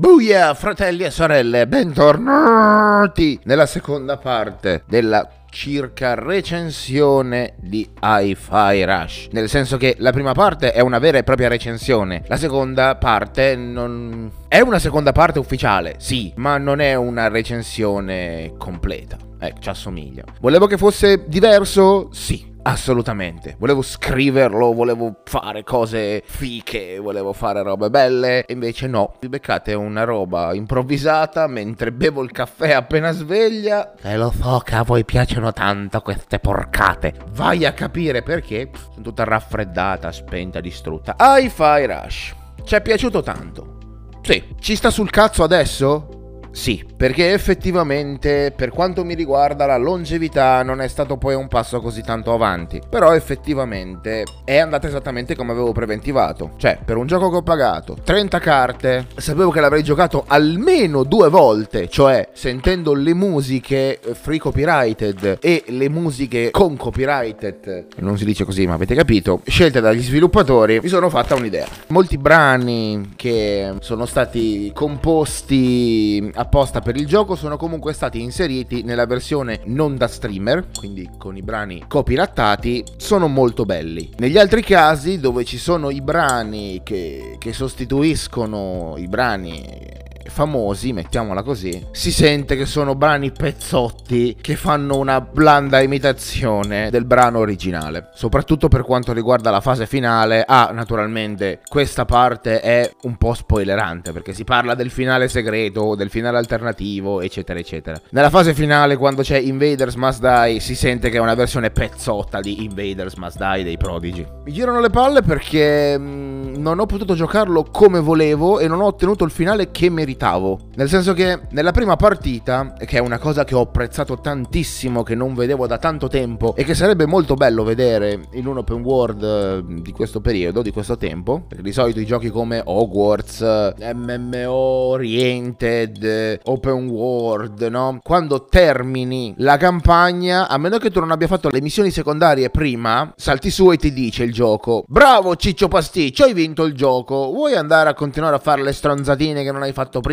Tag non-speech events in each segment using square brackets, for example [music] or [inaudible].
Buia, fratelli e sorelle, bentornati nella seconda parte della circa recensione di Hi-Fi Rush. Nel senso che la prima parte è una vera e propria recensione, la seconda parte non... È una seconda parte ufficiale, sì, ma non è una recensione completa. Ecco, ci assomiglia. Volevo che fosse diverso? Sì. Assolutamente, volevo scriverlo, volevo fare cose fiche, volevo fare robe belle, invece no, vi beccate una roba improvvisata mentre bevo il caffè appena sveglia. E lo so che a voi piacciono tanto queste porcate. Vai a capire perché sono tutta raffreddata, spenta, distrutta. Hi-Fi Rush. Ci è piaciuto tanto. Sì, ci sta sul cazzo adesso? Sì, perché effettivamente per quanto mi riguarda la longevità non è stato poi un passo così tanto avanti, però effettivamente è andata esattamente come avevo preventivato, cioè per un gioco che ho pagato 30 carte, sapevo che l'avrei giocato almeno due volte, cioè sentendo le musiche free copyrighted e le musiche con copyrighted, non si dice così ma avete capito, scelte dagli sviluppatori, mi sono fatta un'idea. Molti brani che sono stati composti apposta per il gioco sono comunque stati inseriti nella versione non da streamer, quindi con i brani copyrittati, sono molto belli. Negli altri casi dove ci sono i brani che, che sostituiscono i brani famosi, mettiamola così, si sente che sono brani pezzotti che fanno una blanda imitazione del brano originale. Soprattutto per quanto riguarda la fase finale. Ah, naturalmente, questa parte è un po' spoilerante perché si parla del finale segreto, del finale alternativo, eccetera, eccetera. Nella fase finale, quando c'è Invaders Must Die, si sente che è una versione pezzotta di Invaders Must Die dei Prodigy. Mi girano le palle perché mh, mm, non ho potuto giocarlo come volevo e non ho ottenuto il finale che meritavo meritavo. Nel senso che nella prima partita, che è una cosa che ho apprezzato tantissimo, che non vedevo da tanto tempo e che sarebbe molto bello vedere in un open world eh, di questo periodo, di questo tempo, perché di solito i giochi come Hogwarts, MMO Oriented, Open World, no? Quando termini la campagna, a meno che tu non abbia fatto le missioni secondarie prima, salti su e ti dice il gioco: Bravo Ciccio Pasticcio, hai vinto il gioco. Vuoi andare a continuare a fare le stronzatine che non hai fatto prima?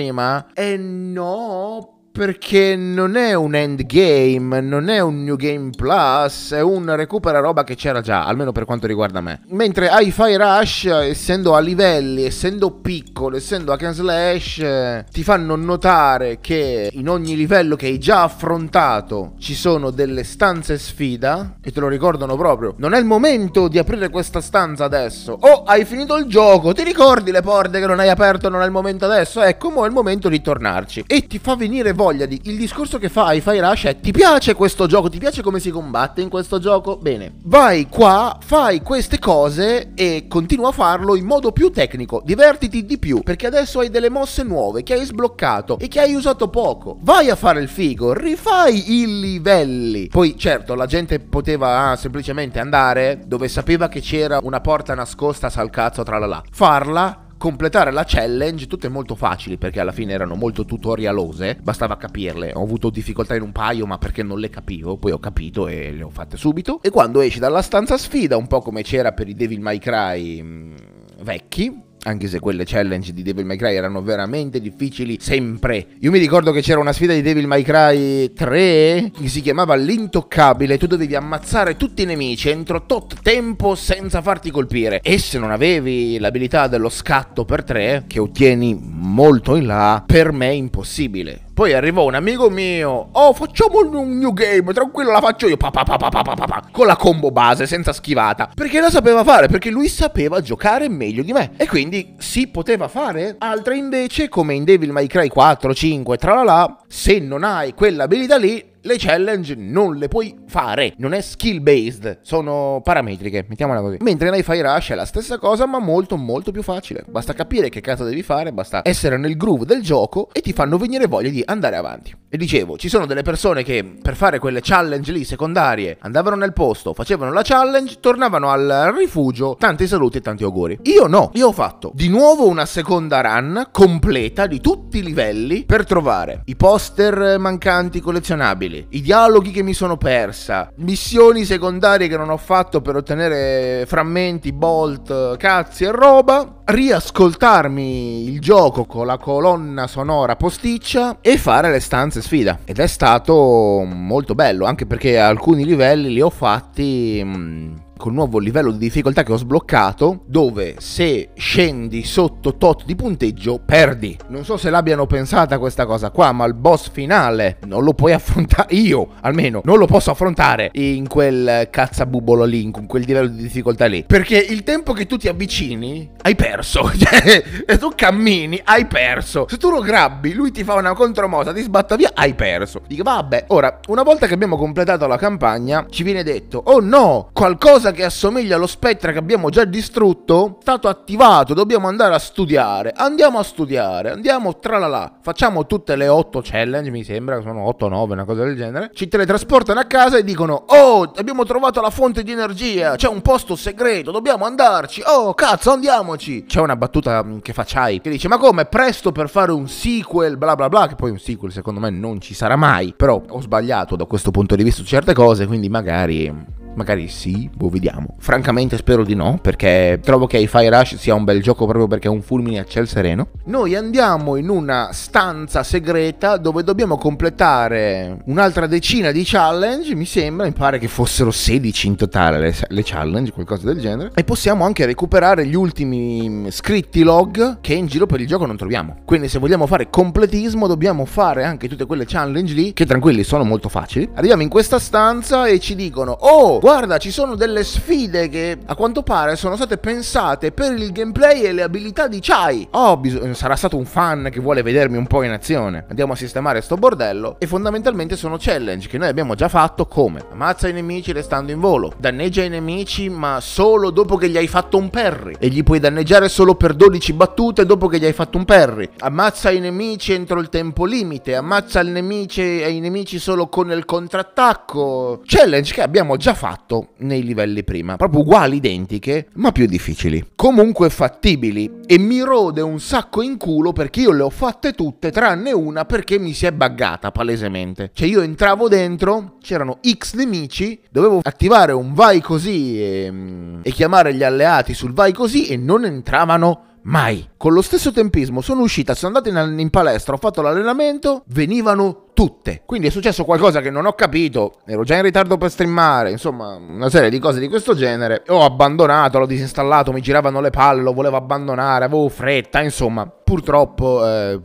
E no, perché non è un endgame, non è un new game plus, è un recupera roba che c'era già, almeno per quanto riguarda me. Mentre Hi-Fi Rush, essendo a livelli, essendo piccolo, essendo hack and slash, ti fanno notare che in ogni livello che hai già affrontato ci sono delle stanze sfida e te lo ricordano proprio. Non è il momento di aprire questa stanza adesso. Oh, hai finito il gioco, ti ricordi le porte che non hai aperto, non è il momento adesso? Ecco, mo è il momento di tornarci. E ti fa venire voglia voglia di... Il discorso che fa Hi-Fi Rush è ti piace questo gioco? Ti piace come si combatte in questo gioco? Bene, vai qua, fai queste cose e continua a farlo in modo più tecnico. Divertiti di più, perché adesso hai delle mosse nuove che hai sbloccato e che hai usato poco. Vai a fare il figo, rifai i livelli. Poi certo, la gente poteva ah, semplicemente andare dove sapeva che c'era una porta nascosta sal cazzo tra la là. Farla completare la challenge, tutte molto facili perché alla fine erano molto tutorialose, bastava capirle. Ho avuto difficoltà in un paio, ma perché non le capivo, poi ho capito e le ho fatte subito. E quando esci dalla stanza sfida, un po' come c'era per i Devil May Cry mh, vecchi, anche se quelle challenge di Devil May Cry erano veramente difficili sempre. Io mi ricordo che c'era una sfida di Devil May Cry 3 che si chiamava l'intoccabile, tu dovevi ammazzare tutti i nemici entro tot tempo senza farti colpire. E se non avevi l'abilità dello scatto per 3, che ottieni molto in là, per me è impossibile. Poi arrivò un amico mio. Oh, facciamo un new game. Tranquillo, la faccio io. Pa, pa, pa, pa, pa, pa, pa, con la combo base, senza schivata. Perché la sapeva fare. Perché lui sapeva giocare meglio di me. E quindi si poteva fare. Altre invece, come in Devil May Cry 4, 5, tra se non hai quell'abilità lì, le challenge non le puoi fare. Non è skill based, sono parametriche, mettiamola così. Mentre nei Fire Rush è la stessa cosa, ma molto molto più facile. Basta capire che cazzo devi fare, basta essere nel groove del gioco e ti fanno venire voglia di andare avanti. E dicevo, ci sono delle persone che per fare quelle challenge lì secondarie andavano nel posto, facevano la challenge, tornavano al rifugio, tanti saluti e tanti auguri. Io no, io ho fatto di nuovo una seconda run completa di tutti i livelli per trovare i poster mancanti collezionabili inutili, i dialoghi che mi sono persa, missioni secondarie che non ho fatto per ottenere frammenti, bolt, cazzi e roba, riascoltarmi il gioco con la colonna sonora posticcia e fare le stanze sfida. Ed è stato molto bello, anche perché alcuni livelli li ho fatti... Mh, mm, col nuovo livello di difficoltà che ho sbloccato, dove se scendi sotto tot di punteggio perdi. Non so se l'abbiano pensata questa cosa qua, ma il boss finale non lo puoi affrontare. Io almeno non lo posso affrontare in quel cazzabubolo lì, in quel livello di difficoltà lì. Perché il tempo che tu ti avvicini, hai perso. [laughs] Cioè, e tu cammini, hai perso. Se tu lo grabbi, lui ti fa una contromossa, ti sbatta via, hai perso. Dico, vabbè, ora, una volta che abbiamo completato la campagna, ci viene detto, oh no, qualcosa cosa che assomiglia allo Spectra che abbiamo già distrutto, è stato attivato, dobbiamo andare a studiare. Andiamo a studiare, andiamo tralala. Facciamo tutte le 8 challenge, mi sembra, sono 8 o 9, una cosa del genere. Ci teletrasportano a casa e dicono, oh, abbiamo trovato la fonte di energia, c'è un posto segreto, dobbiamo andarci. Oh, cazzo, andiamoci. C'è una battuta mm, che facciai, che dice, ma come, presto per fare un sequel, bla bla bla, che poi un sequel secondo me non ci sarà mai. Però ho sbagliato da questo punto di vista certe cose, quindi magari Magari sì, boh, vediamo. Francamente spero di no, perché trovo che Fire Rush sia un bel gioco proprio perché è un fulmine a ciel sereno. Noi andiamo in una stanza segreta dove dobbiamo completare un'altra decina di challenge, mi sembra, mi pare che fossero 16 in totale le, le challenge, qualcosa del genere. E possiamo anche recuperare gli ultimi scritti log che in giro per il gioco non troviamo. Quindi se vogliamo fare completismo dobbiamo fare anche tutte quelle challenge lì, che tranquilli sono molto facili. Arriviamo in questa stanza e ci dicono, oh, guarda, ci sono delle sfide che a quanto pare sono state pensate per il gameplay e le abilità di Chai. Oh, bis- sarà stato un fan che vuole vedermi un po' in azione. Andiamo a sistemare sto bordello. E fondamentalmente sono challenge che noi abbiamo già fatto come ammazza i nemici restando in volo, danneggia i nemici ma solo dopo che gli hai fatto un parry. E gli puoi danneggiare solo per 12 battute dopo che gli hai fatto un parry. Ammazza i nemici entro il tempo limite, ammazza i nemici, i nemici solo con il contrattacco. Challenge che abbiamo già fatto fatto nei livelli prima, proprio uguali, identiche, ma più difficili. Comunque fattibili e mi rode un sacco in culo perché io le ho fatte tutte tranne una perché mi si è buggata palesemente. Cioè io entravo dentro, c'erano X nemici, dovevo attivare un vai così e, e chiamare gli alleati sul vai così e non entravano mai. Con lo stesso tempismo sono uscita, sono andato in, in palestra, ho fatto l'allenamento, venivano tutte. Quindi è successo qualcosa che non ho capito, ero già in ritardo per streamare, insomma, una serie di cose di questo genere. Ho abbandonato, l'ho disinstallato, mi giravano le palle, volevo abbandonare, avevo fretta, insomma. Purtroppo eh,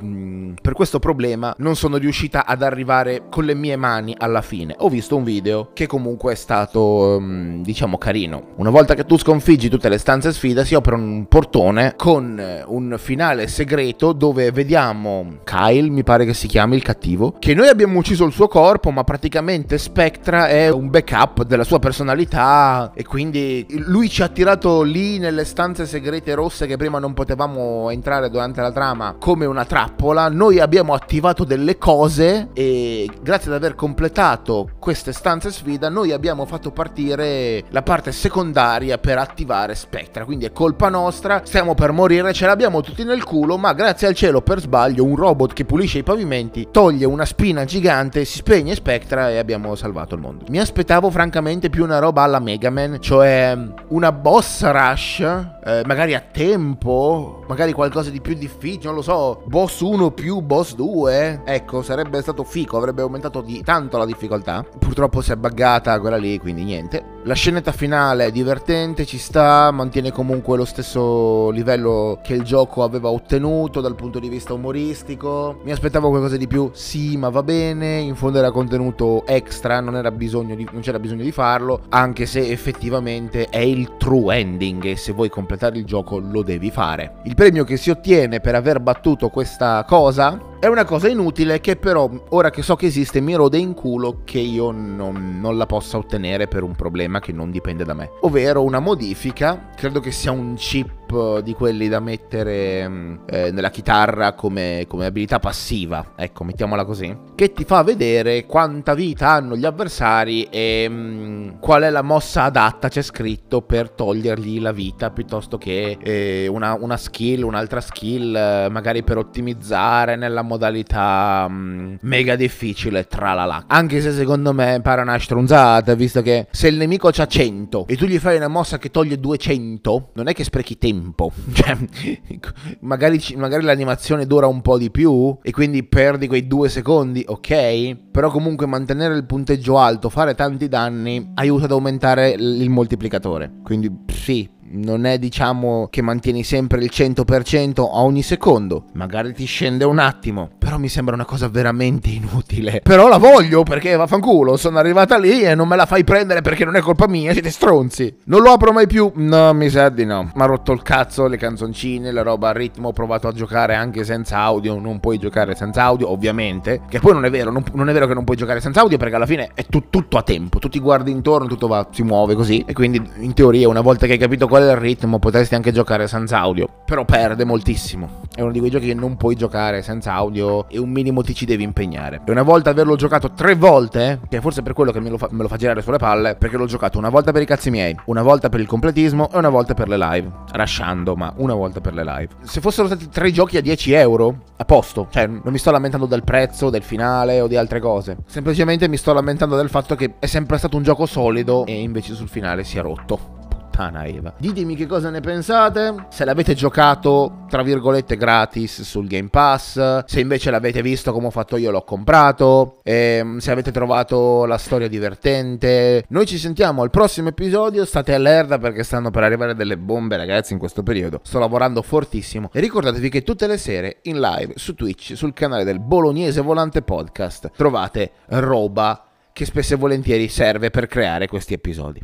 per questo problema non sono riuscita ad arrivare con le mie mani alla fine. Ho visto un video che comunque è stato, mm, diciamo, carino. Una volta che tu sconfiggi tutte le stanze sfida si apre un portone con eh, un finale segreto dove vediamo Kyle, mi pare che si chiami il cattivo, che noi abbiamo ucciso il suo corpo, ma praticamente Spectra è un backup della sua personalità e quindi lui ci ha tirato lì nelle stanze segrete rosse che prima non potevamo entrare durante la trama come una trappola. Noi abbiamo attivato delle cose e grazie ad aver completato queste stanze sfida noi abbiamo fatto partire la parte secondaria per attivare Spectra. Quindi è colpa nostra, stiamo per morire, ce l'abbiamo tutti nel culo, ma grazie al cielo per sbaglio un robot che pulisce i pavimenti toglie una spina lampadina gigante, si spegne Spectra e abbiamo salvato il mondo. Mi aspettavo francamente più una roba alla Mega Man, cioè una boss rush, eh, magari a tempo, magari qualcosa di più difficile, non lo so, boss 1 più boss 2. Ecco, sarebbe stato fico, avrebbe aumentato di tanto la difficoltà. Purtroppo si è buggata quella lì, quindi niente. La scenetta finale è divertente, ci sta, mantiene comunque lo stesso livello che il gioco aveva ottenuto dal punto di vista umoristico. Mi aspettavo qualcosa di più, sì, ma va bene. In fondo era contenuto extra, non, di, non c'era bisogno di farlo, anche se effettivamente è il true ending e se vuoi completare il gioco lo devi fare. Il premio che si ottiene per aver battuto questa cosa è una cosa inutile che però, ora che so che esiste, mi rode in culo che io non, non, la possa ottenere per un problema che non dipende da me. Ovvero una modifica, credo che sia un chip drop di quelli da mettere mm, eh, nella chitarra come, come abilità passiva, ecco, mettiamola così, che ti fa vedere quanta vita hanno gli avversari e mh, mm, qual è la mossa adatta, c'è scritto, per togliergli la vita piuttosto che eh, una, una, skill, un'altra skill, eh, magari per ottimizzare nella modalità mh, mm, mega difficile, tra la la. Anche se secondo me pare una stronzata, visto che se il nemico c'ha 100 e tu gli fai una mossa che toglie 200, non è che sprechi tempo. [laughs] Cioè, magari, magari l'animazione dura un po' di più e quindi perdi quei due secondi, ok? Però comunque mantenere il punteggio alto, fare tanti danni, aiuta ad aumentare il moltiplicatore. Quindi sì, non è diciamo che mantieni sempre il 100% a ogni secondo, magari ti scende un attimo, però mi sembra una cosa veramente inutile. Però la voglio perché vaffanculo, sono arrivata lì e non me la fai prendere perché non è colpa mia, siete stronzi. Non lo apro mai più? No, mi sa di no. Mi ha rotto il cazzo le canzoncine, la roba a ritmo, ho provato a giocare anche senza audio, non puoi giocare senza audio, ovviamente, che poi non è vero, non, non è vero che non puoi giocare senza audio perché alla fine è tu, tutto a tempo, tu ti guardi intorno, tutto va, si muove così e quindi in teoria una volta che hai capito qual è il ritmo potresti anche giocare senza audio, però perde moltissimo. È uno di quei giochi che non puoi giocare senza audio e un minimo ti ci devi impegnare. E una volta averlo giocato tre volte, che forse è per quello che me lo, fa, me lo fa girare sulle palle, perché l'ho giocato una volta per i cazzi miei, una volta per il completismo e una volta per le live. Rashando, ma una volta per le live. Se fossero stati tre giochi a 10 euro, a posto. Cioè, non mi sto lamentando del prezzo, del finale o di altre cose. Semplicemente mi sto lamentando del fatto che è sempre stato un gioco solido e invece sul finale si è rotto puttana Eva. Ditemi che cosa ne pensate, se l'avete giocato tra virgolette gratis sul Game Pass, se invece l'avete visto come ho fatto io l'ho comprato, ehm, se avete trovato la storia divertente. Noi ci sentiamo al prossimo episodio, state allerta perché stanno per arrivare delle bombe ragazzi in questo periodo. Sto lavorando fortissimo e ricordatevi che tutte le sere in live su Twitch, sul canale del Bolognese Volante Podcast, trovate roba che spesso e volentieri serve per creare questi episodi.